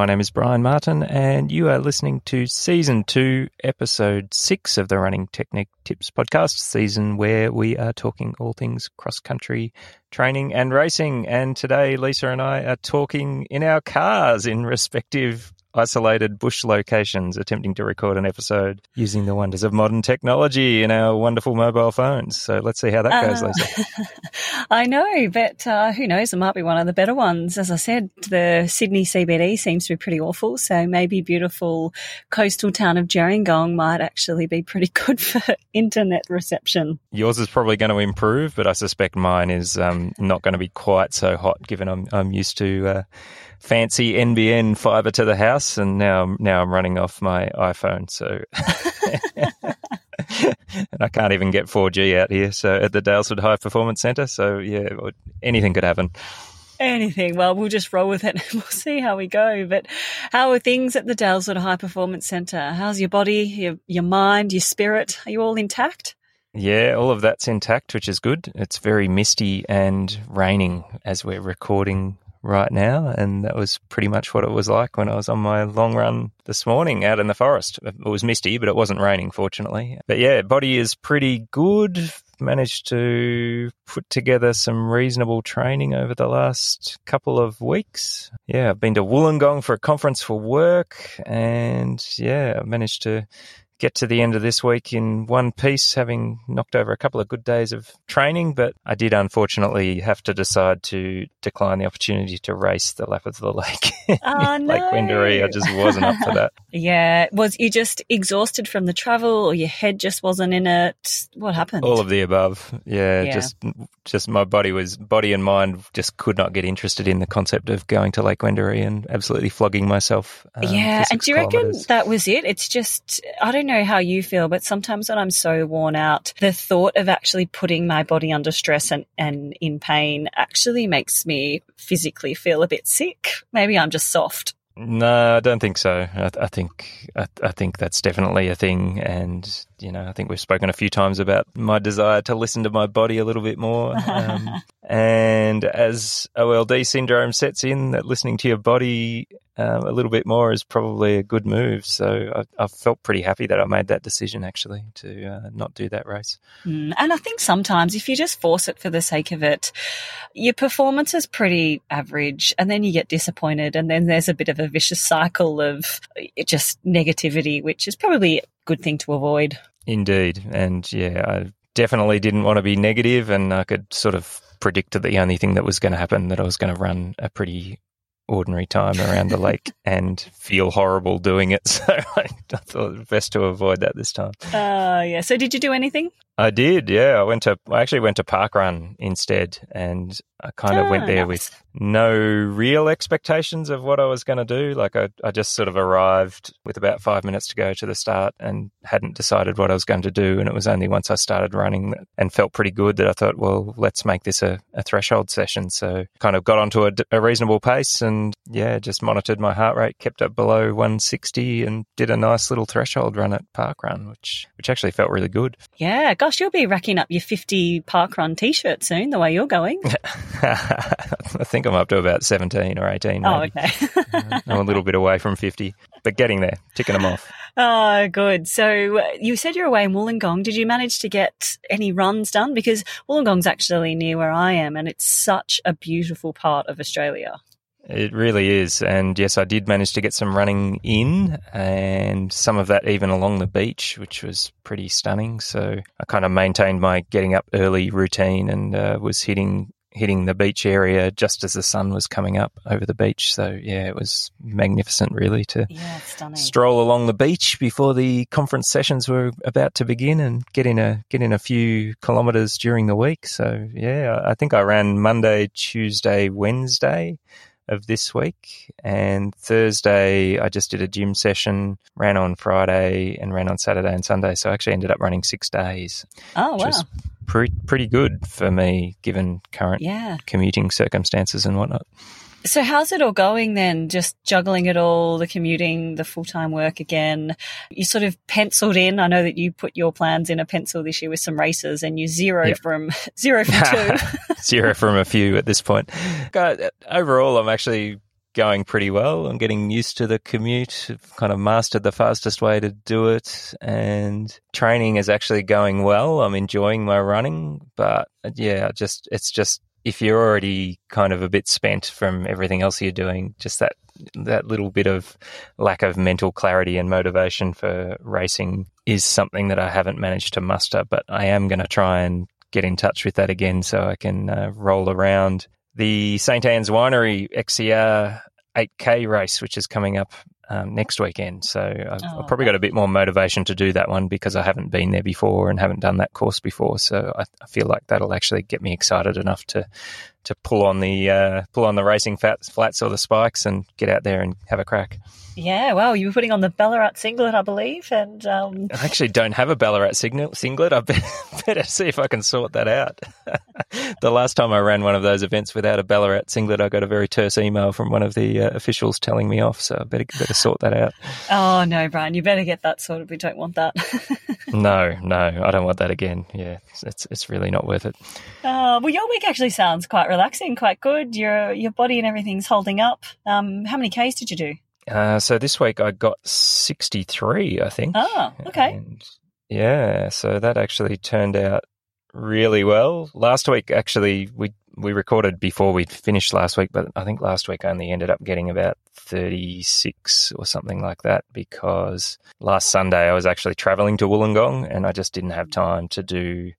My name is Brian Martin, and you are listening to Season 2, Episode 6 of the Running Technique Tips podcast, season where we are talking all things cross country training and racing. And today, Lisa and I are talking in our cars in respective isolated bush locations attempting to record an episode using the wonders of modern technology in our wonderful mobile phones. So let's see how that goes, Uh, Lisa. I know, but uh, who knows? It might be one of the better ones. As I said, the Sydney CBD seems to be pretty awful. So maybe beautiful coastal town of Gerringong might actually be pretty good for internet reception. Yours is probably going to improve, but I suspect mine is um, not going to be quite so hot, given I'm I'm used to uh, fancy NBN fiber to the house, and now now I'm running off my iPhone, so. and I can't even get 4G out here, so at the Daylesford High Performance Centre. So yeah, anything could happen. Anything. Well, we'll just roll with it and we'll see how we go. But how are things at the Daylesford High Performance Centre? How's your body, your, your mind, your spirit? Are you all intact? Yeah, all of that's intact, which is good. It's very misty and raining as we're recording right now, and that was pretty much what it was like when I was on my long run this morning out in the forest. It was misty, but it wasn't raining, fortunately. But yeah, body is pretty good. Managed to put together some reasonable training over the last couple of weeks. Yeah, I've been to Wollongong for a conference for work, and yeah, I managed to get to the end of this week in one piece, having knocked over a couple of good days of training. But I did unfortunately have to decide to decline the opportunity to race the lap of the lake. Oh, Lake no. Wendouree. I just wasn't up for that. Yeah. Was you just exhausted from the travel or your head just wasn't in it? What happened? All of the above. Yeah, Yeah. just just my body was body and mind just could not get interested in the concept of going to Lake Wendouree and absolutely flogging myself. um, yeah, and do you reckon that was it? It's just, I don't know how you feel, but sometimes when I'm so worn out, the thought of actually putting my body under stress and, and in pain actually makes me physically feel a bit sick. Maybe I'm just soft. No, I don't think so. I, I think I, I think that's definitely a thing, and you know, I think we've spoken a few times about my desire to listen to my body a little bit more. Um, and as OLD syndrome sets in, that listening to your body um, a little bit more is probably a good move. So I, I felt pretty happy that I made that decision actually to uh, not do that race. Mm, And I think sometimes if you just force it for the sake of it, your performance is pretty average and then you get disappointed and then there's a bit of a vicious cycle of uh, just negativity, which is probably good thing to avoid. Indeed. And yeah, I definitely didn't want to be negative and I could sort of predict that the only thing that was going to happen that I was going to run a pretty ordinary time around the lake and feel horrible doing it. So I, thought it best to avoid that this time. Uh, yeah. So did you do anything? I did, yeah. I went to I actually went to Parkrun instead and I kind of Ah, went there nice. with no real expectations of what I was going to do. Like I, I just sort of arrived with about five minutes to go to the start and hadn't decided what I was going to do. And it was only once I started running and felt pretty good that I thought, well, let's make this a, a threshold session. So kind of got onto a, a reasonable pace and yeah, just monitored my heart rate, kept it below 160 and did a nice little threshold run at Parkrun, which, which actually felt really good. Yeah. Gosh, you'll be racking up your 50 parkrun t-shirt soon, the way you're going. I think I'm up to about 17 or 18. Oh, okay. I'm a little bit away from 50, but getting there, ticking them off. Oh, good. So uh, you said you're away in Wollongong. Did you manage to get any runs done? Because Wollongong's actually near where I am, and it's such a beautiful part of Australia. It really is. And yes, I did manage to get some running in and some of that even along the beach, which was pretty stunning. So I kind of maintained my getting up early routine and uh, was hitting hitting the beach area just as the sun was coming up over the beach. So yeah, it was magnificent really to Yeah, stroll along the beach before the conference sessions were about to begin and get in a get in a few kilometers during the week. So yeah, I think I ran Monday, Tuesday, Wednesday of this week and Thursday I just did a gym session, ran on Friday and ran on Saturday and Sunday. So I actually ended up running 6 days, oh, which wow. was pretty pretty good for me given current Yeah. commuting circumstances and whatnot. So how's it all going then? Just juggling it all, the commuting, the full-time work again. You sort of penciled in. I know that you put your plans in a pencil this year with some races and you zero Yep. from zero from two. Zero from a few at this point. God, overall, I'm actually going pretty well. I'm getting used to the commute. I've kind of mastered the fastest way to do it, and training is actually going well. I'm enjoying my running, but yeah, just it's just if you're already kind of a bit spent from everything else you're doing, just that that little bit of lack of mental clarity and motivation for racing is something that I haven't managed to muster. But I am going to try and get in touch with that again so I can uh, roll around the St. Anne's Winery XCR 8K race, which is coming up um, next weekend. So I've, oh, I've, probably got a bit more motivation to do that one because I haven't been there before and haven't done that course before. So I, I feel like that'll actually get me excited enough to to pull on the uh, pull on the racing flats, flats or the spikes and get out there and have a crack. Yeah, well, you were putting on the Ballarat singlet, I believe, and um... I actually don't have a Ballarat singlet. I better, see if I can sort that out. the last time I ran one of those events without a Ballarat singlet, I got a very terse email from one of the uh, officials telling me off. So I better better sort that out. Oh no, Brian, you better get that sorted. We don't want that. no, no, I don't want that again. Yeah, it's it's really not worth it. Uh, well, your week actually sounds quite relaxing, quite good. Your your body and everything's holding up. Um, how many k's did you do? Uh, so this week I got 63, I think. Oh, okay. And yeah, so that actually turned out really well. Last week, actually, we we recorded before we finished last week, but I think last week I only ended up getting about 36 or something like that because last Sunday I was actually traveling to Wollongong and I just didn't have time to do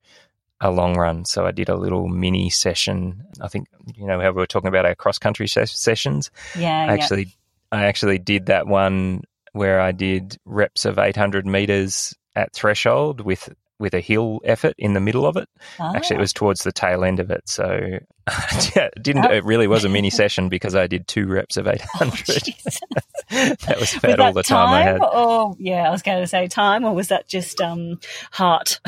a long run. So I did a little mini session. I think, you know, how we were talking about our cross country ses- sessions. Yeah. I actually yeah. I actually did that one where I did reps of 800 meters at threshold with with a hill effort in the middle of it. Oh. Actually, it ah. was towards the tail end of it. So it didn't. It really was a mini session because I did two reps of eight hundred. Oh, that was about all the time, time, I had. Oh, yeah, I was going to say time, or was that just um, heart?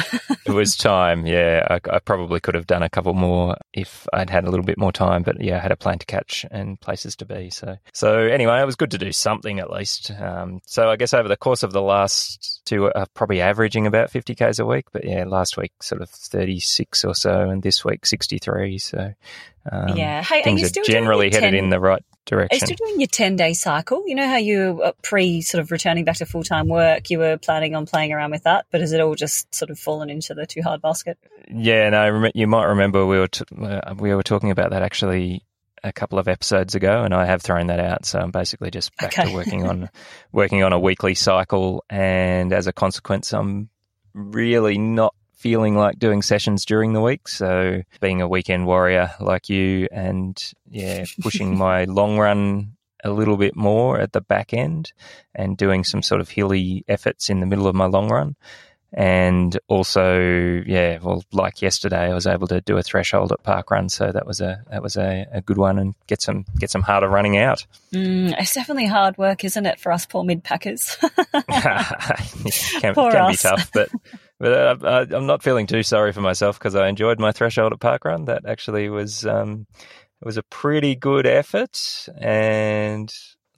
it was time. Yeah, I, I, probably could have done a couple more if I'd had a little bit more time. But yeah, I had a plane to catch and places to be. So so anyway, it was good to do something at least. Um, so I guess over the course of the last two, uh, probably averaging about fifty k's a week. But yeah, last week sort of thirty six or so, and this week sixty three. So um, yeah, hey, things are, are generally headed 10, in the right direction. Are you still doing your ten day cycle? You know how you uh, pre sort of returning back to full time work, you were planning on playing around with that, but has it all just sort of fallen into the too hard basket? Yeah, no, you might remember we were t- uh, we were talking about that actually a couple of episodes ago, and I have thrown that out. So I'm basically just back okay. to working on working on a weekly cycle, and as a consequence, I'm really not feeling like doing sessions during the week. So being a weekend warrior like you and yeah, pushing my long run a little bit more at the back end and doing some sort of hilly efforts in the middle of my long run. And also, yeah, well, like yesterday, I was able to do a threshold at Park Run, so that was a that was a, a good one, and get some get some harder running out. Mm, it's definitely hard work, isn't it, for us poor mid packers? can, can be tough, but but uh, I'm not feeling too sorry for myself because I enjoyed my threshold at Parkrun. That actually was um, it was a pretty good effort. And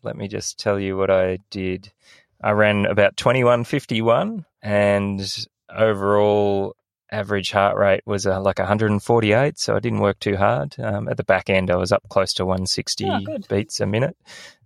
let me just tell you what I did. I ran about 21:51, and overall average heart rate was uh, like 148, so I didn't work too hard. Um, at the back end, I was up close to 160 oh, beats a minute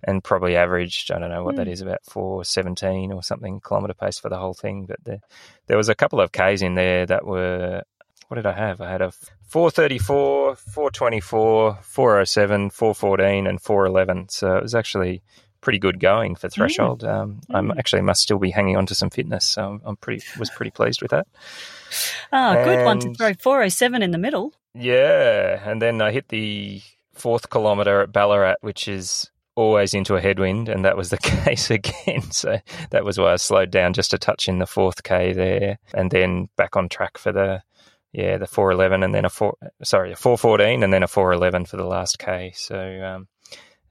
and probably averaged, I don't know what mm. that hmm. is, about 417 or something kilometre pace for the whole thing. But there, there was a couple of Ks in there that were, what did I have? I had a 434, 424, 407, 414, and 411. So it was actually pretty good going for threshold. Mm. Um, mm. I actually must still be hanging on to some fitness, so I'm pretty was pretty pleased with that. Ah, oh, good one to throw 407 in the middle. Yeah, and then I hit the fourth kilometre at Ballarat, which is always into a headwind, and that was the case again. So that was why I slowed down just a touch in the fourth k there, and then back on track for the yeah the four eleven, and then a four sorry a four fourteen, and then a four eleven for the last k. So um,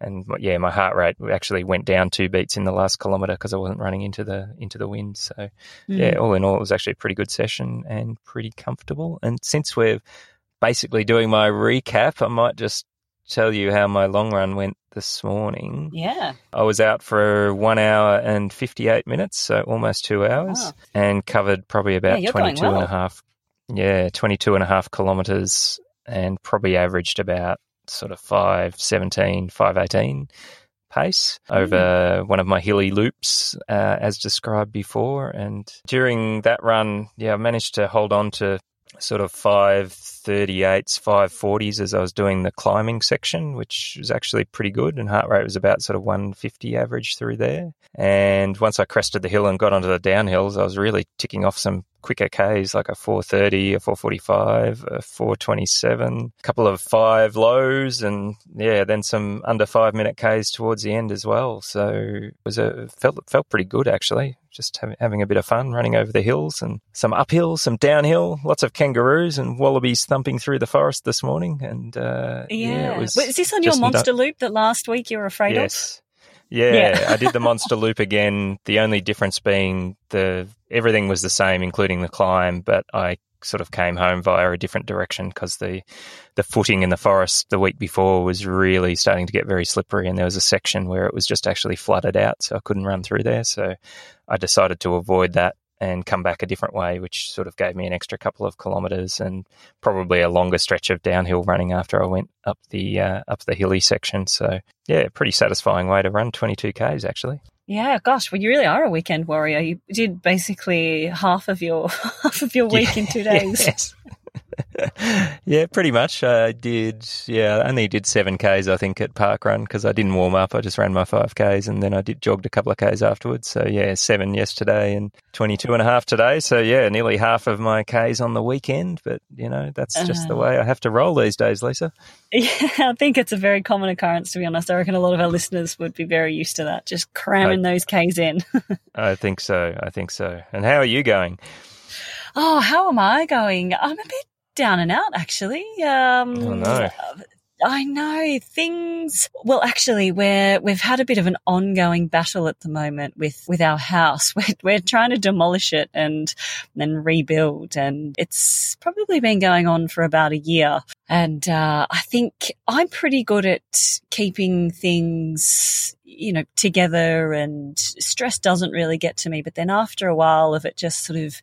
and yeah, my heart rate actually went down two beats in the last kilometre because I wasn't running into the into the wind. So mm. yeah, all in all, it was actually a pretty good session and pretty comfortable. And since we're basically doing my recap, I might just tell you how my long run went this morning. Yeah. I was out for one hour and 58 minutes, so almost two hours, wow. and covered probably about yeah, 22 well. and a half. Yeah, 22 and a half kilometres and probably averaged about sort of 517, 518 pace over one of my hilly loops, uh, as described before. And during that run, yeah, I managed to hold on to sort of 538s, 540s as I was doing the climbing section, which was actually pretty good. And heart rate was about sort of 150 average through there. And once I crested the hill and got onto the downhills, I was really ticking off some quicker Ks like a 430, a 445, a 427, a couple of five lows, and yeah, then some under five minute Ks towards the end as well. So it was a felt felt pretty good actually. Just having a bit of fun running over the hills and some uphill, some downhill, lots of kangaroos and wallabies thumping through the forest this morning. And uh, yeah, yeah was is this on your monster loop that last week you were afraid yes. of? Yeah, yeah. I did the monster loop again. The only difference being the everything was the same, including the climb, but I sort of came home via a different direction because the the footing in the forest the week before was really starting to get very slippery, and there was a section where it was just actually flooded out, so I couldn't run through there. So I decided to avoid that and come back a different way, which sort of gave me an extra couple of kilometres and probably a longer stretch of downhill running after I went up the uh, up the hilly section. So yeah, pretty satisfying way to run 22 k's actually. Yeah, gosh, well, you really are a weekend warrior. You did basically half of your half of your week yeah, in two days. Yes. yeah, pretty much. I did, yeah, I only did seven Ks, I think, at Park Run because I didn't warm up. I just ran my five Ks and then I did jogged a couple of Ks afterwards. So, yeah, seven yesterday and 22 and a half today. So, yeah, nearly half of my Ks on the weekend. But, you know, that's just uh, the way I have to roll these days, Lisa. Yeah, I think it's a very common occurrence, to be honest. I reckon a lot of our listeners would be very used to that, just cramming I, those Ks in. I think so. I think so. And how are you going? Oh, how am I going? I'm a bit down and out, actually. Um, oh, no. I know things. Well, actually, we're we've had a bit of an ongoing battle at the moment with with our house. We're we're trying to demolish it and then rebuild, and it's probably been going on for about a year. And uh, I think I'm pretty good at keeping things, you know, together, and stress doesn't really get to me. But then after a while of it, just sort of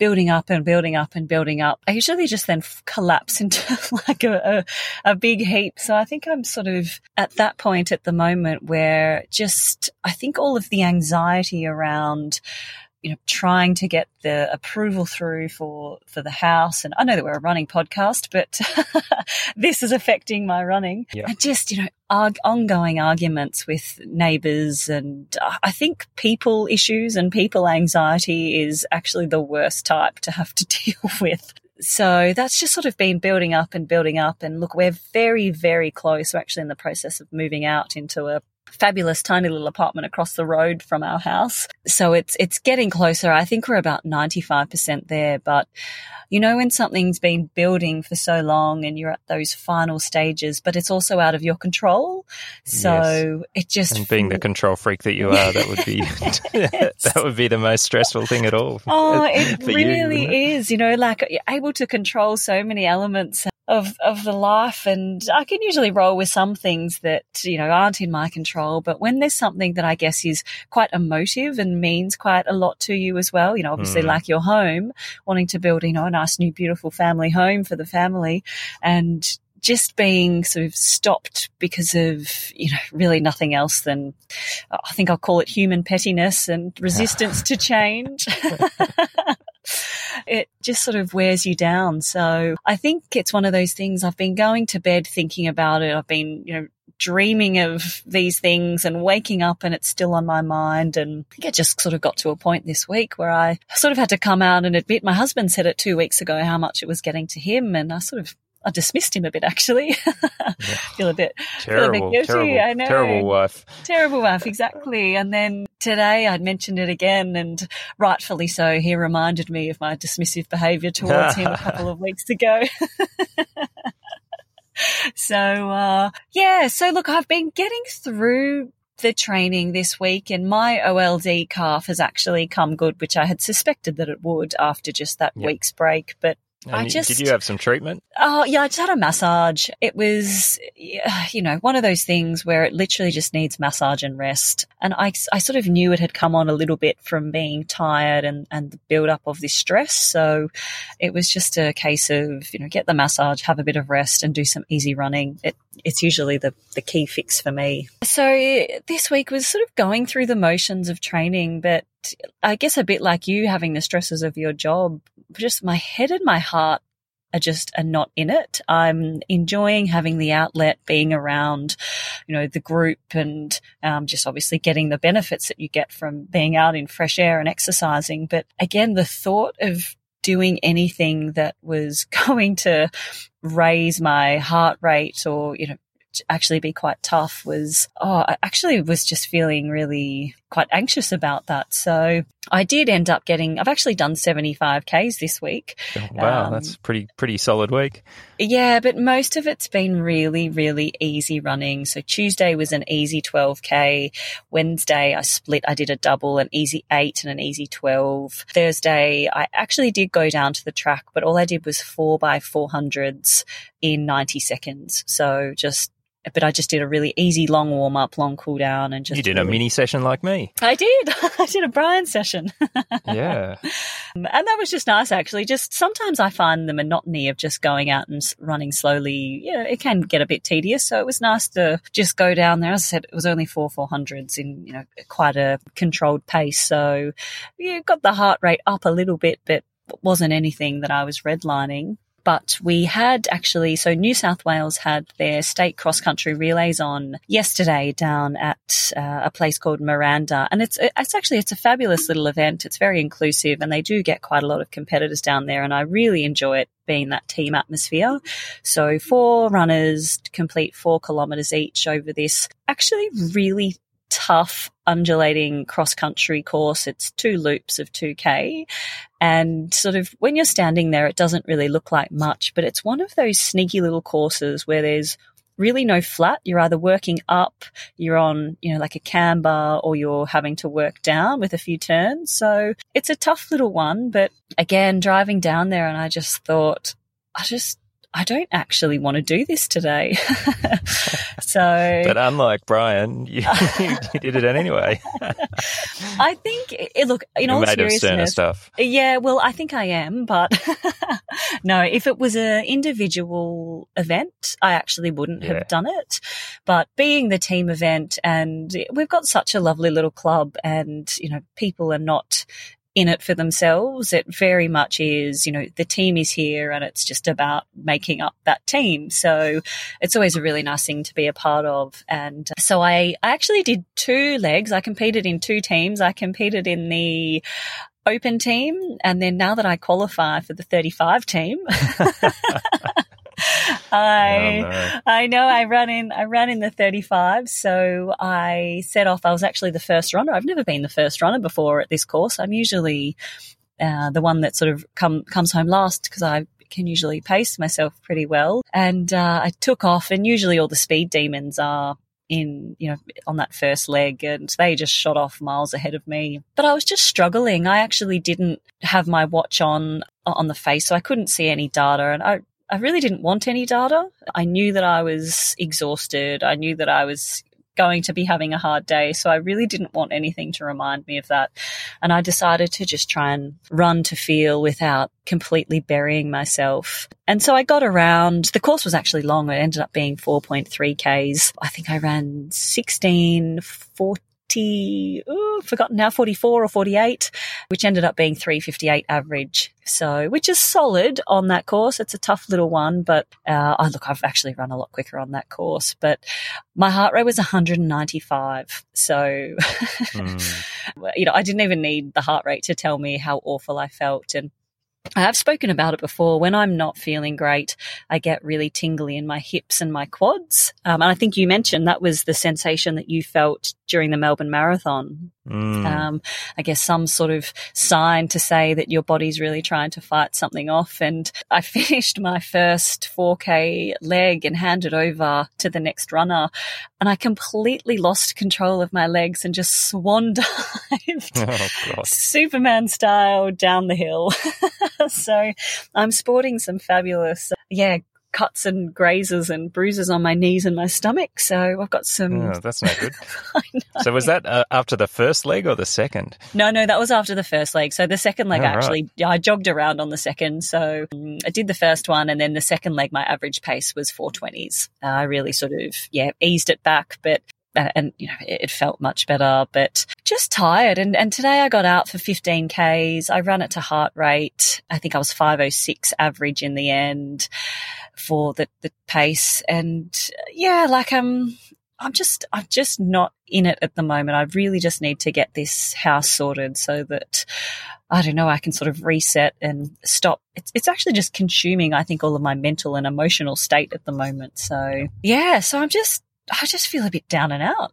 building up and building up and building up. I usually just then collapse into like a, a, a, big heap. So I think I'm sort of at that point at the moment where just, I think all of the anxiety around you know, trying to get the approval through for, for the house. And I know that we're a running podcast, but this is affecting my running. Yeah. And just, you know, arg- ongoing arguments with neighbors. And uh, I think people issues and people anxiety is actually the worst type to have to deal with. So that's just sort of been building up and building up. And look, we're very, very close. We're actually in the process of moving out into a fabulous tiny little apartment across the road from our house. So it's it's getting closer. I think we're about 95% there, but you know when something's been building for so long and you're at those final stages, but it's also out of your control. So yes. it just and being the control freak that you are, that would be that would be the most stressful thing at all. Oh, it really you, is. You know, like you're able to control so many elements of of the life and I can usually roll with some things that you know aren't in my control but when there's something that I guess is quite emotive and means quite a lot to you as well you know obviously mm. like your home wanting to build you know a nice new beautiful family home for the family and just being sort of stopped because of, you know, really nothing else than, I think I'll call it human pettiness and resistance to change. it just sort of wears you down. So I think it's one of those things I've been going to bed thinking about it. I've been, you know, dreaming of these things and waking up and it's still on my mind. And I think it just sort of got to a point this week where I sort of had to come out and admit my husband said it two weeks ago how much it was getting to him. And I sort of I dismissed him a bit actually. feel a bit terrible, feel a bit guilty. Terrible, I know. Terrible wife. Terrible wife, exactly. And then today I'd mentioned it again and rightfully so, he reminded me of my dismissive behaviour towards him a couple of weeks ago. so uh, yeah, so look, I've been getting through the training this week and my OLD calf has actually come good, which I had suspected that it would after just that yep. week's break. But And I just- did you have some treatment? Oh, yeah, I just had a massage. It was, you know, one of those things where it literally just needs massage and rest. And I, I sort of knew it had come on a little bit from being tired and, and the build up of this stress. So it was just a case of, you know, get the massage, have a bit of rest and do some easy running. It, it's usually the, the key fix for me. So this week was sort of going through the motions of training, but I guess a bit like you having the stresses of your job, just my head and my heart are just are not in it. I'm enjoying having the outlet, being around, you know, the group and um, just obviously getting the benefits that you get from being out in fresh air and exercising. But again, the thought of doing anything that was going to raise my heart rate or, you know, actually be quite tough was oh I actually was just feeling really quite anxious about that so I did end up getting I've actually done 75 Ks this week Oh, wow, Um, that's pretty pretty solid week. yeah, but most of it's been really, really easy running. So Tuesday was an easy 12K. Wednesday, I split, I did a double, an easy 8 and an easy 12. Thursday, I actually did go down to the track, but all I did was 4 by 400s in 90 seconds. So just, but I just did a really easy long warm up, long cool down and just. you did a mini session like me. I did. I did a Brian session. Yeah. Um, And that was just nice, actually. Just sometimes I find the monotony of just going out and running slowly, you know, it can get a bit tedious. So it was nice to just go down there. As I said, it was only four 400s in, you know, quite a controlled pace. So you got the heart rate up a little bit, but wasn't anything that I was redlining. But we had actually, so New South Wales had their state cross country relays on yesterday down at uh, a place called Miranda, and it's it's actually it's a fabulous little event. It's very inclusive, and they do get quite a lot of competitors down there, and I really enjoy it being that team atmosphere. So four runners complete four kilometres each over this actually really tough undulating cross country course. It's two loops of 2K. And sort of when you're standing there, it doesn't really look like much, but it's one of those sneaky little courses where there's really no flat. You're either working up, you're on, you know, like a camber or you're having to work down with a few turns. So it's a tough little one. But again, driving down there and I just thought, I just, I don't actually want to do this today. so But unlike Brian, you, you did it anyway. I think, it, look, in You're all made of seriousness, stuff. Yeah, well, I think I am, but no, if it was an individual event, I actually wouldn't Yeah. have done it. But being the team event and we've got such a lovely little club and, you know, people are not in it for themselves. It very much is, you know, the team is here and it's just about making up that team. So it's always a really nice thing to be a part of. And so I, I actually did two legs. I competed in two teams. I competed in the open team and then now that I qualify for the 35 team, I, Oh, no. I know I ran in I ran in the 35 so I set off I was actually the first runner. I've never been the first runner before at this course. I'm usually uh, the one that sort of come comes home last because I can usually pace myself pretty well. And uh, I took off and usually all the speed demons are in you know on that first leg and they just shot off miles ahead of me. But I was just struggling. I actually didn't have my watch on on the face so I couldn't see any data and I I really didn't want any data. I knew that I was exhausted. I knew that I was going to be having a hard day. So I really didn't want anything to remind me of that. And I decided to just try and run to feel without completely burying myself. And so I got around. The course was actually long. It ended up being 4.3 Ks. I think I ran 16, 40. Oh, forgotten now, 44 or 48, which ended up being 358 average. So, which is solid on that course. It's a tough little one, but uh, oh, look, I've actually run a lot quicker on that course. But my heart rate was 195. So, Mm. you know, I didn't even need the heart rate to tell me how awful I felt. And I have spoken about it before. When I'm not feeling great, I get really tingly in my hips and my quads. Um, and I think you mentioned that was the sensation that you felt during the Melbourne Marathon. Mm. Um, I guess some sort of sign to say that your body's really trying to fight something off. And I finished my first 4K leg and handed over to the next runner. And I completely lost control of my legs and just swan dived, Oh, Superman style down the hill. so I'm sporting some fabulous, yeah, cuts and grazes and bruises on my knees and my stomach. So I've got some. Oh, that's no good. So was that uh, after the first leg or the second? No, no, that was after the first leg. So the second leg, Oh, I right. actually, I jogged around on the second. So um, I did the first one, and then the second leg, my average pace was 420s. Uh, I really sort of, yeah, eased it back, but. And you know it, felt much better, but just tired. And and today I got out for 15 k's. I ran it to heart rate. I think I was 506 average in the end for the the pace. And yeah, like um, I'm just I'm just not in it at the moment. I really just need to get this house sorted so that I don't know, I can sort of reset and stop. It's it's actually just consuming, I think, all of my mental and emotional state at the moment. So yeah, so I'm just I just feel a bit down and out.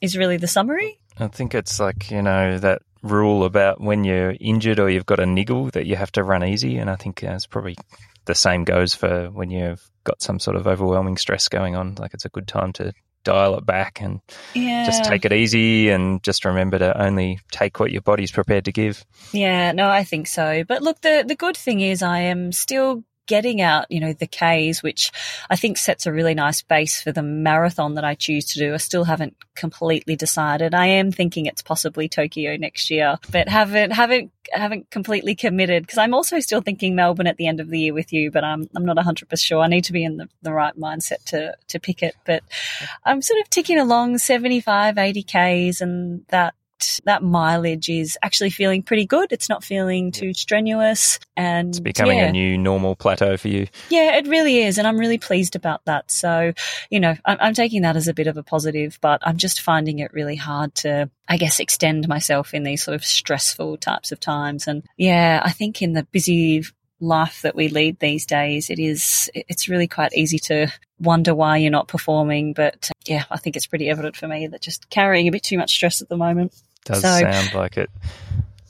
Is really the summary. I think it's like, you know, that rule about when you're injured or you've got a niggle that you have to run easy. And I think uh, it's probably the same goes for when you've got some sort of overwhelming stress going on. Like it's a good time to dial it back and Yeah. just take it easy and just remember to only take what your body's prepared to give. Yeah, no, I think so. But look, the the good thing is I am still getting out, you know, the Ks, which I think sets a really nice base for the marathon that I choose to do. I still haven't completely decided. I am thinking it's possibly Tokyo next year, but haven't haven't haven't completely committed because I'm also still thinking Melbourne at the end of the year with you, but I'm I'm not 100% sure. I need to be in the, the right mindset to to pick it, but I'm sort of ticking along 75 80 Ks and that that mileage is actually feeling pretty good. It's not feeling too strenuous and It's becoming yeah. a new normal plateau for you. Yeah, it really is. And I'm really pleased about that. So, you know, I'm, I'm taking that as a bit of a positive, but I'm just finding it really hard to, I guess, extend myself in these sort of stressful types of times. And yeah, I think in the busy life that we lead these days, it is, it's really quite easy to wonder why you're not performing. But yeah, I think it's pretty evident for me that just carrying a bit too much stress at the moment. Does So- sound like it.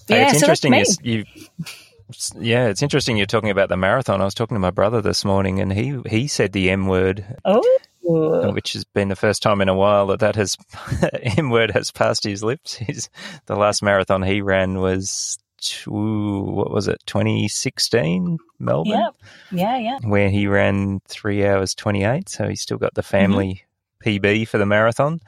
Hey, Yeah, it's so interesting. You, you, yeah, it's interesting. You're talking about the marathon. I was talking to my brother this morning, and he he said the M word, Oh, which has been the first time in a while that that has M word has passed his lips. His, the last marathon he ran was what was it, 2016 Melbourne, yeah, yeah, yeah. where he ran three hours 28. So he's still got the mm-hmm. family PB for the marathon.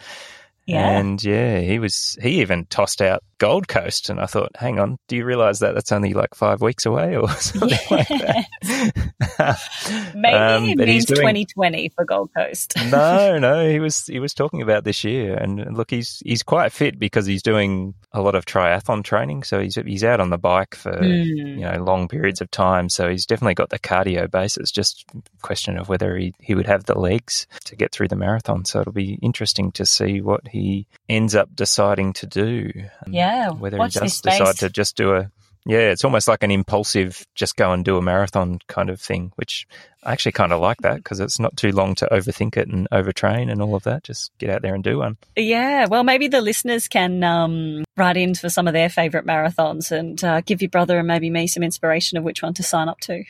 Yeah. And yeah, he was he even tossed out Gold Coast and I thought, hang on, do you realise that that's only like five weeks away or something like that? Maybe um, it means doing... 2020 for Gold Coast. no, no, he was he was talking about this year, and look, he's he's quite fit because he's doing a lot of triathlon training. So he's he's out on the bike for Mm. you know long periods of time. So he's definitely got the cardio base. It's just a question of whether he he would have the legs to get through the marathon. So it'll be interesting to see what he ends up deciding to do. and Yeah, whether watch he does decide to just do a yeah, it's almost like an impulsive just go and do a marathon kind of thing, which I actually kind of like that because it's not too long to overthink it and overtrain and all of that. Just get out there and do one. Yeah, well, maybe the listeners can um, write in for some of their favourite marathons and uh, give your brother and maybe me some inspiration of which one to sign up to.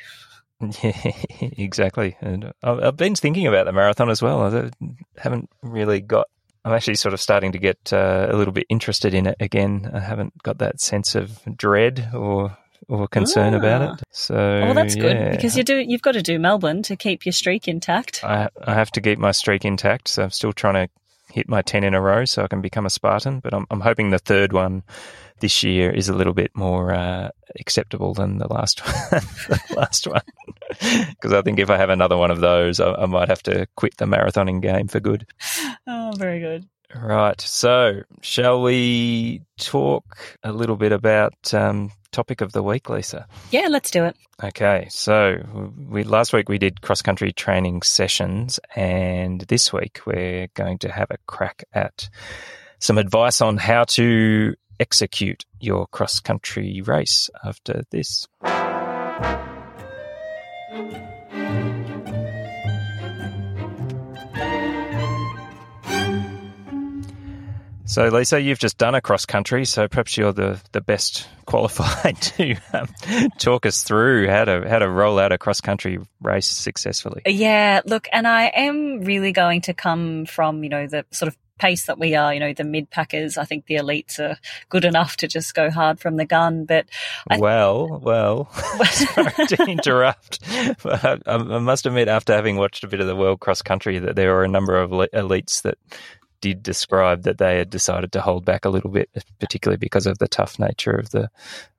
Yeah, exactly. And I've been thinking about the marathon as well. I haven't really got. I'm actually sort of starting to get uh, a little bit interested in it again. I haven't got that sense of dread or or concern Ah. about it. So well, that's good because you do. You've got to do Melbourne to keep your streak intact. I, I have to keep my streak intact, so I'm still trying to hit my 10 in a row so I can become a Spartan. But I'm, I'm hoping the third one this year is a little bit more uh, acceptable than the last one. the last one. Because I think if I have another one of those, I, I might have to quit the marathoning game for good. Oh, very good. Right. So, shall we talk a little bit about um, topic of the week, Lisa? Yeah, let's do it. Okay, so we last week we did cross country training sessions, and this week we're going to have a crack at some advice on how to execute your cross country race after this. So, Lisa, you've just done a cross country, so perhaps you're the, the best qualified to um, talk us through how to how to roll out a cross country race successfully. Yeah, look, and I am really going to come from you know the sort of pace that we are, you know, the mid packers. I think the elites are good enough to just go hard from the gun. But I well, well, sorry to interrupt, but I, I, must admit, after having watched a bit of the world cross country, that there are a number of elites that did describe that they had decided to hold back a little bit, particularly because of the tough nature of the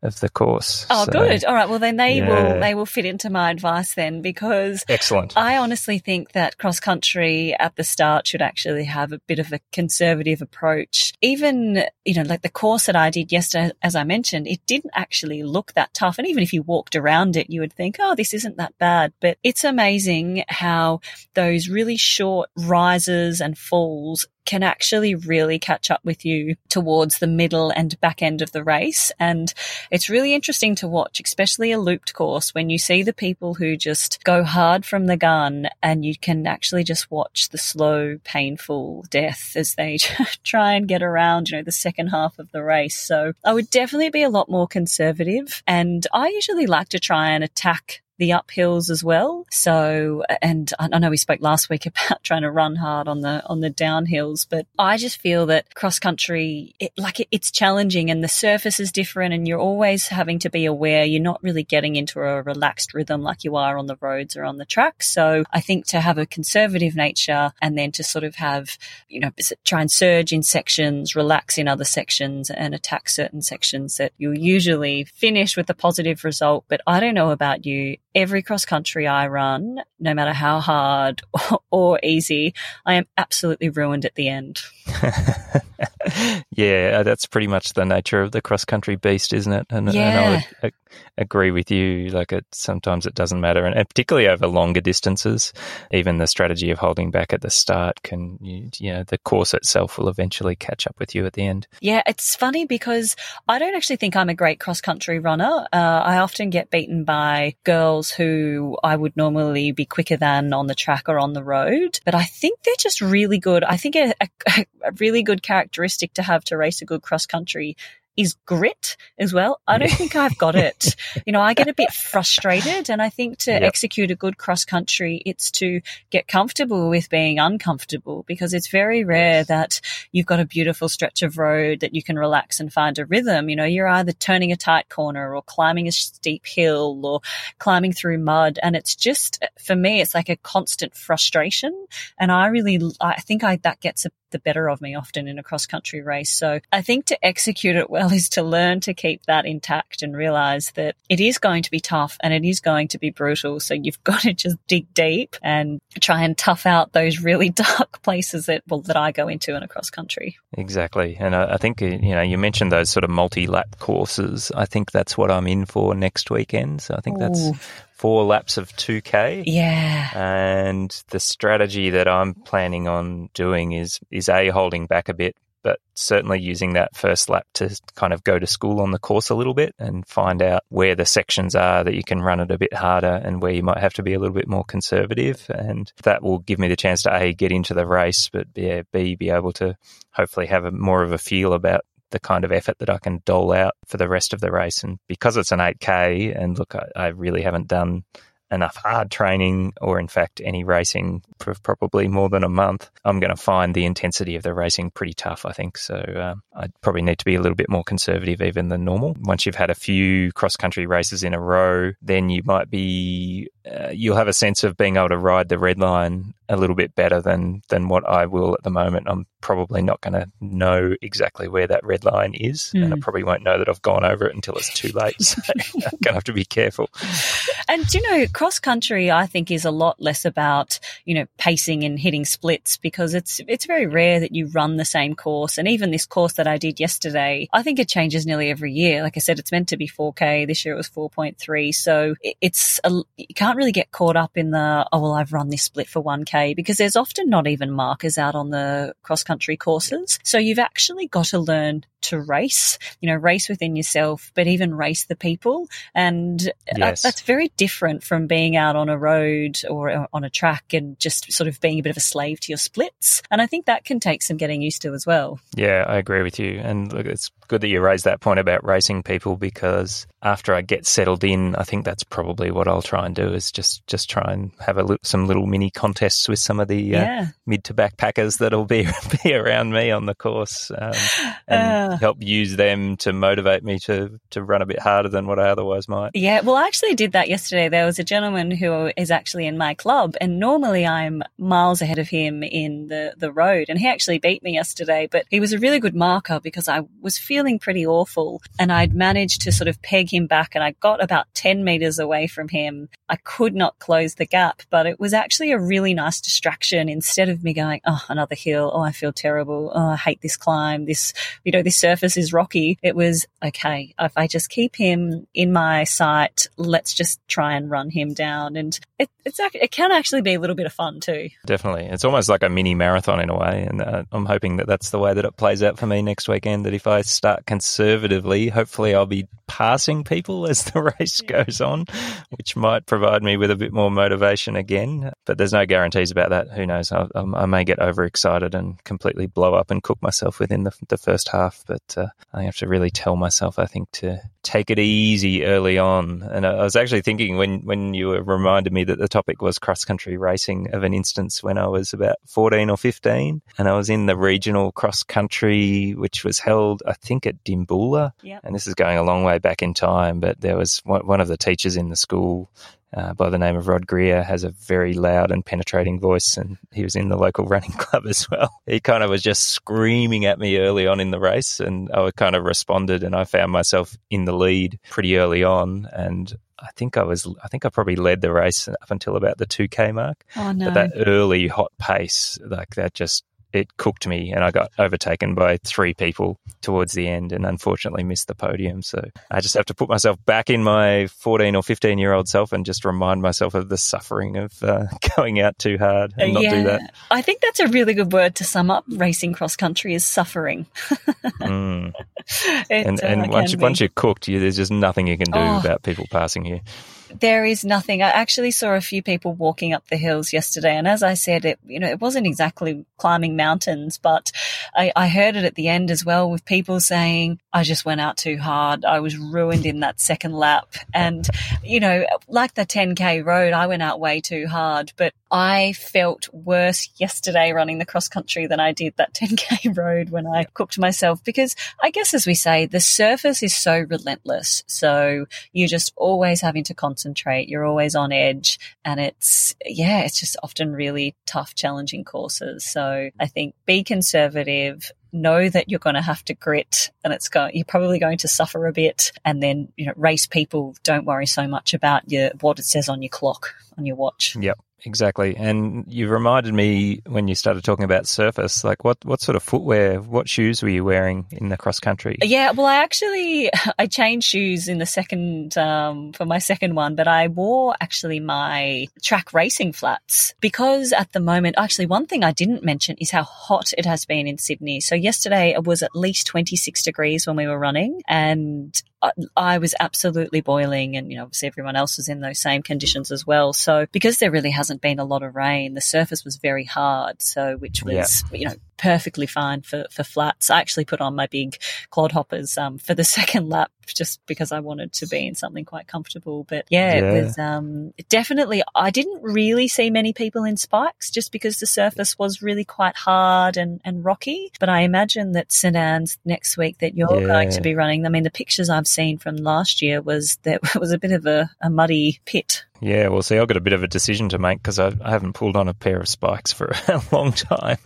of the course. Oh, so, good. All right. Well, then they yeah. will they will fit into my advice then because excellent. I honestly think that cross country at the start should actually have a bit of a conservative approach. Even you know, like the course that I did yesterday, as I mentioned, it didn't actually look that tough, and even if you walked around it, you would think, oh, this isn't that bad. But it's amazing how those really short rises and falls can actually really catch up with you towards the middle and back end of the race. And it's really interesting to watch, especially a looped course when you see the people who just go hard from the gun and you can actually just watch the slow, painful death as they try and get around, you know, the second half of the race. So I would definitely be a lot more conservative. And I usually like to try and attack the uphills as well. So, and I know we spoke last week about trying to run hard on the on the downhills, but I just feel that cross country, it, like it, it's challenging, and the surface is different, and you're always having to be aware. You're not really getting into a relaxed rhythm like you are on the roads or on the track. So, I think to have a conservative nature, and then to sort of have, you know, try and surge in sections, relax in other sections, and attack certain sections that you'll usually finish with a positive result. But I don't know about you every cross country I run, no matter how hard or, easy, I am absolutely ruined at the end. yeah, that's pretty much the nature of the cross country beast, isn't it? And, yeah. and I would uh, agree with you. Like it, sometimes it doesn't matter, and, and, particularly over longer distances, even the strategy of holding back at the start can, you, you know, the course itself will eventually catch up with you at the end. Yeah, it's funny because I don't actually think I'm a great cross country runner. Uh, I often get beaten by girls who I would normally be quicker than on the track or on the road, but I think they're just really good. I think a, a, a really good characteristic to have to race a good cross country is grit as well. I don't think I've got it. You know, I get a bit frustrated and I think to yep. execute a good cross country, it's to get comfortable with being uncomfortable because it's very rare that you've got a beautiful stretch of road that you can relax and find a rhythm. You know, you're either turning a tight corner or climbing a steep hill or climbing through mud. And it's just, for me, it's like a constant frustration. And I really, I think I, that gets a the better of me often in a cross country race. So I think to execute it well is to learn to keep that intact and realize that it is going to be tough and it is going to be brutal. So you've got to just dig deep and try and tough out those really dark places that, well, that I go into in a cross country. Exactly. And I, I think, uh, you know, you mentioned those sort of multi lap courses. I think that's what I'm in for next weekend. So I think Ooh. that's four laps of 2K. Yeah. And the strategy that I'm planning on doing is is a holding back a bit, but certainly using that first lap to kind of go to school on the course a little bit and find out where the sections are that you can run it a bit harder and where you might have to be a little bit more conservative. And that will give me the chance to A, get into the race, but B, B be able to hopefully have a, more of a feel about the kind of effort that I can dole out for the rest of the race. And because it's an 8K, and look, I, I really haven't done enough hard training or in fact any racing for probably more than a month, I'm going to find the intensity of the racing pretty tough, I think. So um, I'd probably need to be a little bit more conservative even than normal. Once you've had a few cross country races in a row, then you might be, uh, you'll have a sense of being able to ride the red line a little bit better than than what I will at the moment. I'm probably not going to know exactly where that red line is, mm. and I hmm. probably won't know that I've gone over it until it's too late. So I'm going to have to be careful. And you know, cross country, I think, is a lot less about you know pacing and hitting splits because it's it's very rare that you run the same course. And even this course that I did yesterday, I think it changes nearly every year. Like I said, it's meant to be 4K. This year it was 4.3, so it's a, you can't really get caught up in the oh well, I've run this split for 1K because there's often not even markers out on the cross country courses. So you've actually got to learn to race, you know, race within yourself, but even race the people. And uh, yes. that's very different from being out on a road or uh, on a track and just sort of being a bit of a slave to your splits. And I think that can take some getting used to as well. Yeah, I agree with you. And look, it's good that you raised that point about racing people because after I get settled in, I think that's probably what I'll try and do is just just try and have a some little mini contests with some of the uh, yeah. mid to backpackers that'll be be around me on the course um, and uh, help use them to motivate me to to run a bit harder than what I otherwise might. Yeah, well, I actually did that yesterday. There was a gentleman who is actually in my club, and normally I'm miles ahead of him in the the road, and he actually beat me yesterday. But he was a really good marker because I was feeling pretty awful, and I'd managed to sort of peg him back, and I got about ten meters away from him. I could not close the gap, but it was actually a really nice distraction. Instead of me going, oh, another hill, oh, I feel terrible, oh, I hate this climb, this you know, this surface is rocky. It was okay if I just keep him in my sight. Let's just try and run him down, and it, it's it can actually be a little bit of fun too. Definitely, it's almost like a mini marathon in a way, and uh, I'm hoping that that's the way that it plays out for me next weekend. That if I start conservatively, hopefully I'll be passing people as the race goes on, which might provide me with a bit more motivation again. But there's no guarantees about that. Who knows? I, I may get overexcited and completely blow up and cook myself within the, the first half. But uh, I have to really tell myself, I think, to take it easy early on. And I was actually thinking when, when you reminded me that the topic was cross country racing of an instance when I was about 14 or 15 and I was in the regional cross country, which was held, I think, at Dimboola. Yep. And this is going a long way back in time, but there was one of the teachers in the school uh, by the name of Rod Greer has a very loud and penetrating voice, and he was in the local running club as well. He kind of was just screaming at me early on in the race, and I kind of responded, and I found myself in the lead pretty early on, and I think I was, I think I probably led the race up until about the 2K mark. Oh, no. But that early hot pace, like that just it cooked me and I got overtaken by three people towards the end and unfortunately missed the podium. So I just have to put myself back in my 14 or 15 year old self and just remind myself of the suffering of uh, going out too hard and not yeah. do that. I think that's a really good word to sum up racing cross country is suffering. mm. and uh, and once, once you're cooked, you, there's just nothing you can do oh. about people passing you there is nothing. I actually saw a few people walking up the hills yesterday, and as I said, it you know it wasn't exactly climbing mountains, but I, I heard it at the end as well with people saying, "I just went out too hard. I was ruined in that second lap," and you know, like the 10k road, I went out way too hard, but I felt worse yesterday running the cross country than I did that 10k road when I cooked myself because I guess as we say, the surface is so relentless, so you're just always having to concentrate. You're always on edge. And it's, yeah, it's just often really tough, challenging courses. So I think be conservative, know that you're going to have to grit and it's going, you're probably going to suffer a bit. And then, you know, race people don't worry so much about your, what it says on your clock, on your watch. Yep exactly. And you reminded me when you started talking about surface, like what, what sort of footwear, what shoes were you wearing in the cross country? Yeah, well, I actually, I changed shoes in the second, um, for my second one, but I wore actually my track racing flats because at the moment, actually one thing I didn't mention is how hot it has been in Sydney. So yesterday it was at least 26 degrees when we were running and I was absolutely boiling, and you know, obviously everyone else was in those same conditions as well. So because there really hasn't been a lot of rain, the surface was very hard. So which was yeah. you know perfectly fine for, for flats. I actually put on my big clodhoppers um, for the second lap just because I wanted to be in something quite comfortable. But yeah, yeah. it was um, definitely, I didn't really see many people in spikes just because the surface was really quite hard and, and rocky. But I imagine that St. Anne's next week that you're yeah. going to be running. I mean, the pictures I've seen from last year was that it was a bit of a, a muddy pit yeah, well, see, I've got a bit of a decision to make because I, I, haven't pulled on a pair of spikes for a long time.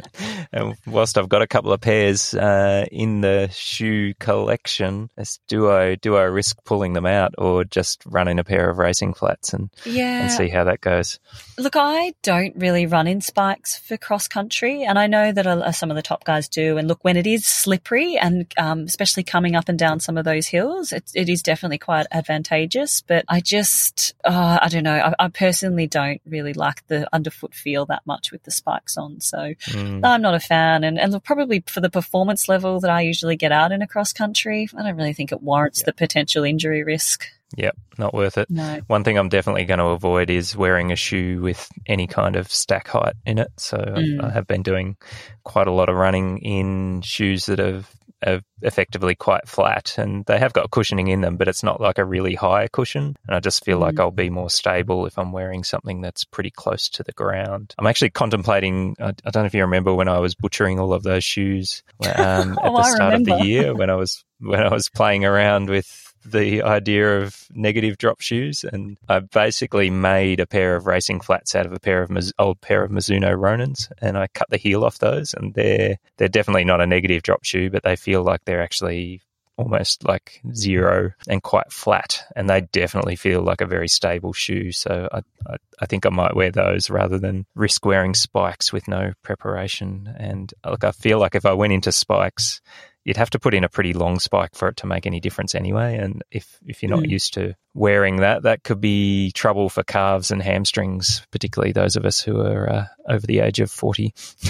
And whilst I've got a couple of pairs uh, in the shoe collection, do I do I risk pulling them out or just run in a pair of racing flats and yeah. and see how that goes? Look, I don't really run in spikes for cross country, and I know that some of the top guys do. And look, when it is slippery and um, especially coming up and down some of those hills, it, it is definitely quite advantageous. But I just, uh, I don't don't know. I, I, personally don't really like the underfoot feel that much with the spikes on. So mm. I'm not a fan. And, and probably for the performance level that I usually get out in a cross country, I don't really think it warrants the potential injury risk. Yep, not worth it. No. One thing I'm definitely going to avoid is wearing a shoe with any kind of stack height in it. So mm. I have been doing quite a lot of running in shoes that have, are effectively quite flat and they have got cushioning in them, but it's not like a really high cushion. And I just feel mm. like I'll be more stable if I'm wearing something that's pretty close to the ground. I'm actually contemplating, I, I don't know if you remember when I was butchering all of those shoes um, oh, at the start of the year when I was when I was playing around with the idea of negative drop shoes, and I basically made a pair of racing flats out of a pair of old pair of Mizuno Ronins, and I cut the heel off those, and they're they're definitely not a negative drop shoe, but they feel like they're actually almost like zero and quite flat, and they definitely feel like a very stable shoe. So I, I, I, think I might wear those rather than risk wearing spikes with no preparation. And look, I feel like if I went into spikes, you'd have to put in a pretty long spike for it to make any difference anyway. And if, if you're not mm. used to wearing that, that could be trouble for calves and hamstrings, particularly those of us who are uh, over the age of 40.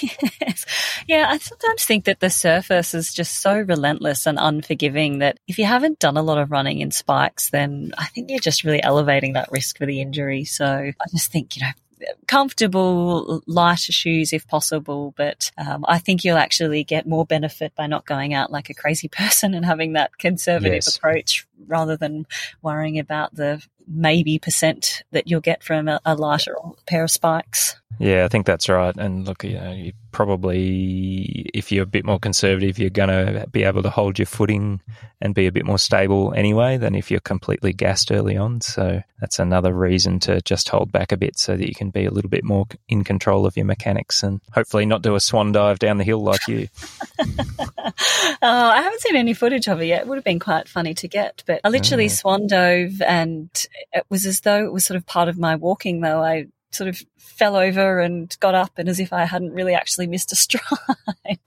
yes. Yeah, I sometimes think that the surface is just so relentless and unforgiving that if you haven't done a lot of running in spikes, then I think you're just really elevating that risk for the injury. So I just think, you know, comfortable, lighter shoes if possible. But um, I think you'll actually get more benefit by not going out like a crazy person and having that conservative yes. approach rather than worrying about the maybe percent that you'll get from a, a lighter pair of spikes. Yeah, I think that's right. And look, you know, you probably, if you're a bit more conservative, you're going to be able to hold your footing and be a bit more stable anyway than if you're completely gassed early on. So that's another reason to just hold back a bit so that you can be a little bit more in control of your mechanics and hopefully not do a swan dive down the hill like you. oh, I haven't seen any footage of it yet. It would have been quite funny to get, but I literally oh. swan dove and it was as though it was sort of part of my walking though. I sort of fell over and got up and as if I hadn't really actually missed a stride.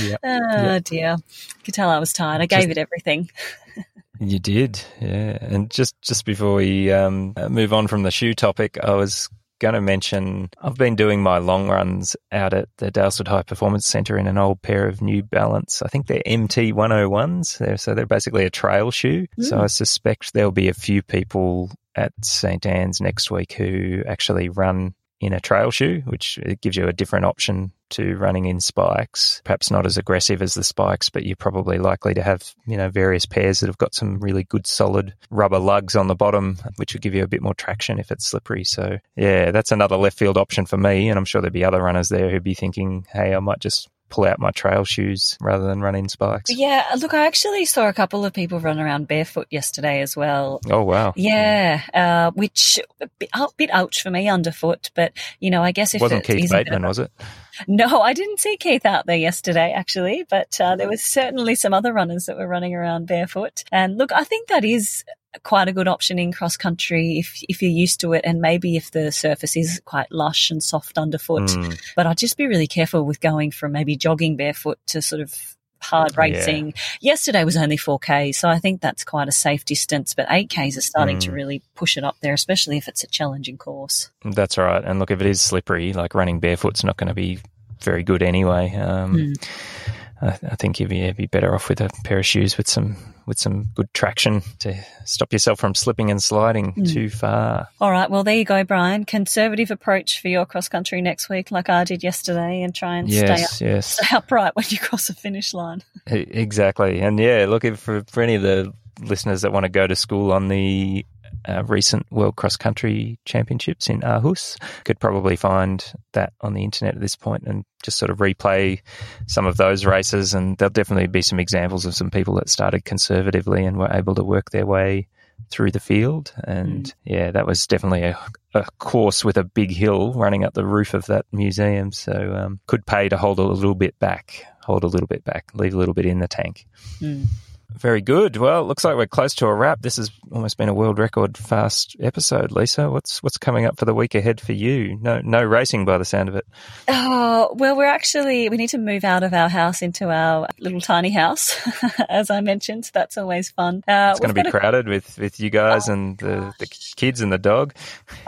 Yeah. oh yep. dear. Could tell I was tired. I gave just, it everything. you did, yeah. And just just before we um, move on from the shoe topic, I was going to mention I've been doing my long runs out at the Daylesford High Performance Centre in an old pair of New Balance. I think they're MT 101s. They're, so they're basically a trail shoe. Mm. So I suspect there'll be a few people at St. Anne's next week who actually run in a trail shoe, which it gives you a different option to running in spikes. Perhaps not as aggressive as the spikes, but you're probably likely to have, you know, various pairs that have got some really good solid rubber lugs on the bottom, which will give you a bit more traction if it's slippery. So yeah, that's another left field option for me. And I'm sure there'd be other runners there who'd be thinking, hey, I might just pull out my trail shoes rather than run in spikes. Yeah, look, I actually saw a couple of people run around barefoot yesterday as well. Oh wow! Yeah, uh, which a bit, a bit ouch for me underfoot, but you know, I guess if it wasn't Keith Bateman, was it? No, I didn't see Keith out there yesterday, actually, but uh, there was certainly some other runners that were running around barefoot. And look, I think that is quite a good option in cross country if if you're used to it and maybe if the surface is quite lush and soft underfoot. Mm. But I'd just be really careful with going from maybe jogging barefoot to sort of hard racing. Yeah. Yesterday was only 4K, so I think that's quite a safe distance, but 8Ks are starting mm. to really push it up there, especially if it's a challenging course. That's right. And look, if it is slippery, like running barefoot's not going to be very good anyway. Um, mm. I, I, think you'd be, you'd be better off with a pair of shoes with some with some good traction to stop yourself from slipping and sliding mm. too far. All right. Well, there you go, Brian. Conservative approach for your cross country next week, like I did yesterday, and try and yes, stay, up, yes. stay upright when you cross the finish line. exactly. And yeah, look, for, for any of the listeners that want to go to school on the uh, recent World Cross Country Championships in Aarhus. Could probably find that on the internet at this point and just sort of replay some of those races. And there'll definitely be some examples of some people that started conservatively and were able to work their way through the field. And mm. yeah, that was definitely a, a, course with a big hill running up the roof of that museum. So um, could pay to hold a little bit back, hold a little bit back, leave a little bit in the tank. Mm. Very good. Well, it looks like we're close to a wrap. This has almost been a world record fast episode, Lisa. What's what's coming up for the week ahead for you? No no racing by the sound of it. Oh, well, we're actually we need to move out of our house into our little tiny house, as I mentioned. That's always fun. Uh, it's going to be crowded a... with with you guys oh, and the, the kids and the dog.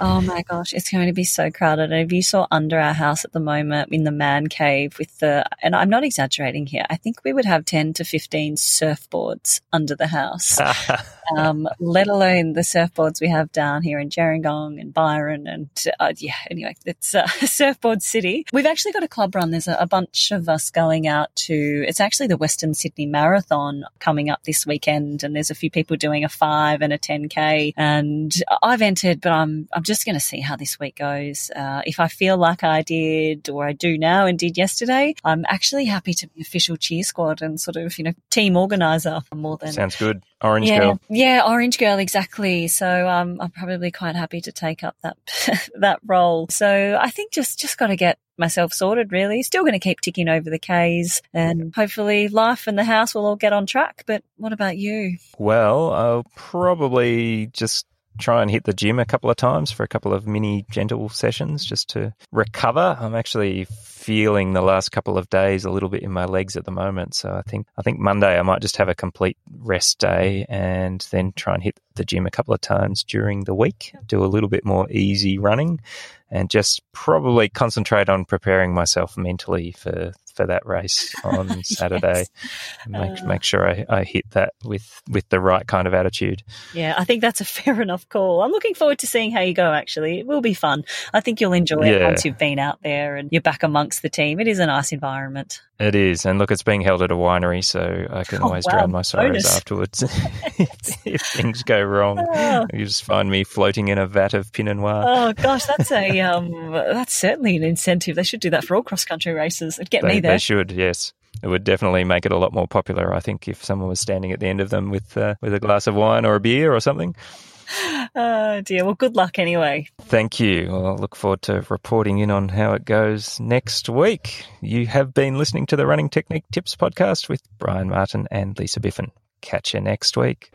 Oh my gosh, it's going to be so crowded. And if you saw under our house at the moment in the man cave with the and I'm not exaggerating here. I think we would have 10 to 15 surfboards under the house, um, let alone the surfboards we have down here in Gerringong and Byron. And uh, yeah, anyway, it's uh, Surfboard City. We've actually got a club run. There's a, a bunch of us going out to, it's actually the Western Sydney Marathon coming up this weekend. And there's a few people doing a five and a 10K. And I've entered, but I'm, I'm just going to see how this week goes. Uh, if I feel like I did or I do now and did yesterday, I'm actually happy to be official cheer squad and sort of, you know, team organizer more than sounds good. Orange yeah, girl, yeah, orange girl, exactly. So um, I'm probably quite happy to take up that that role. So I think just just got to get myself sorted. Really, still going to keep ticking over the K's, and hopefully life and the house will all get on track. But what about you? Well, I'll probably just try and hit the gym a couple of times for a couple of mini gentle sessions just to recover. I'm actually feeling the last couple of days a little bit in my legs at the moment. So I think I think Monday I might just have a complete rest day and then try and hit the gym a couple of times during the week, do a little bit more easy running and just probably concentrate on preparing myself mentally for for that race on Saturday. yes. Make uh, make sure I, I hit that with with the right kind of attitude. Yeah, I think that's a fair enough call. I'm looking forward to seeing how you go. Actually, it will be fun. I think you'll enjoy yeah. it once you've been out there and you're back amongst the team. It is a nice environment. It is, and look, it's being held at a winery, so I can oh, always wow. drown my sorrows Bonus. afterwards if things go wrong. Oh. You just find me floating in a vat of Pinot Noir. Oh gosh, that's a um, that's certainly an incentive. They should do that for all cross country races. It'd get they, me there. They should, yes. It would definitely make it a lot more popular. I think if someone was standing at the end of them with uh, with a glass of wine or a beer or something oh dear. Well, good luck anyway. Thank you. Well, I look forward to reporting in on how it goes next week. You have been listening to the Running Technique Tips podcast with Brian Martin and Lisa Biffin. Catch you next week.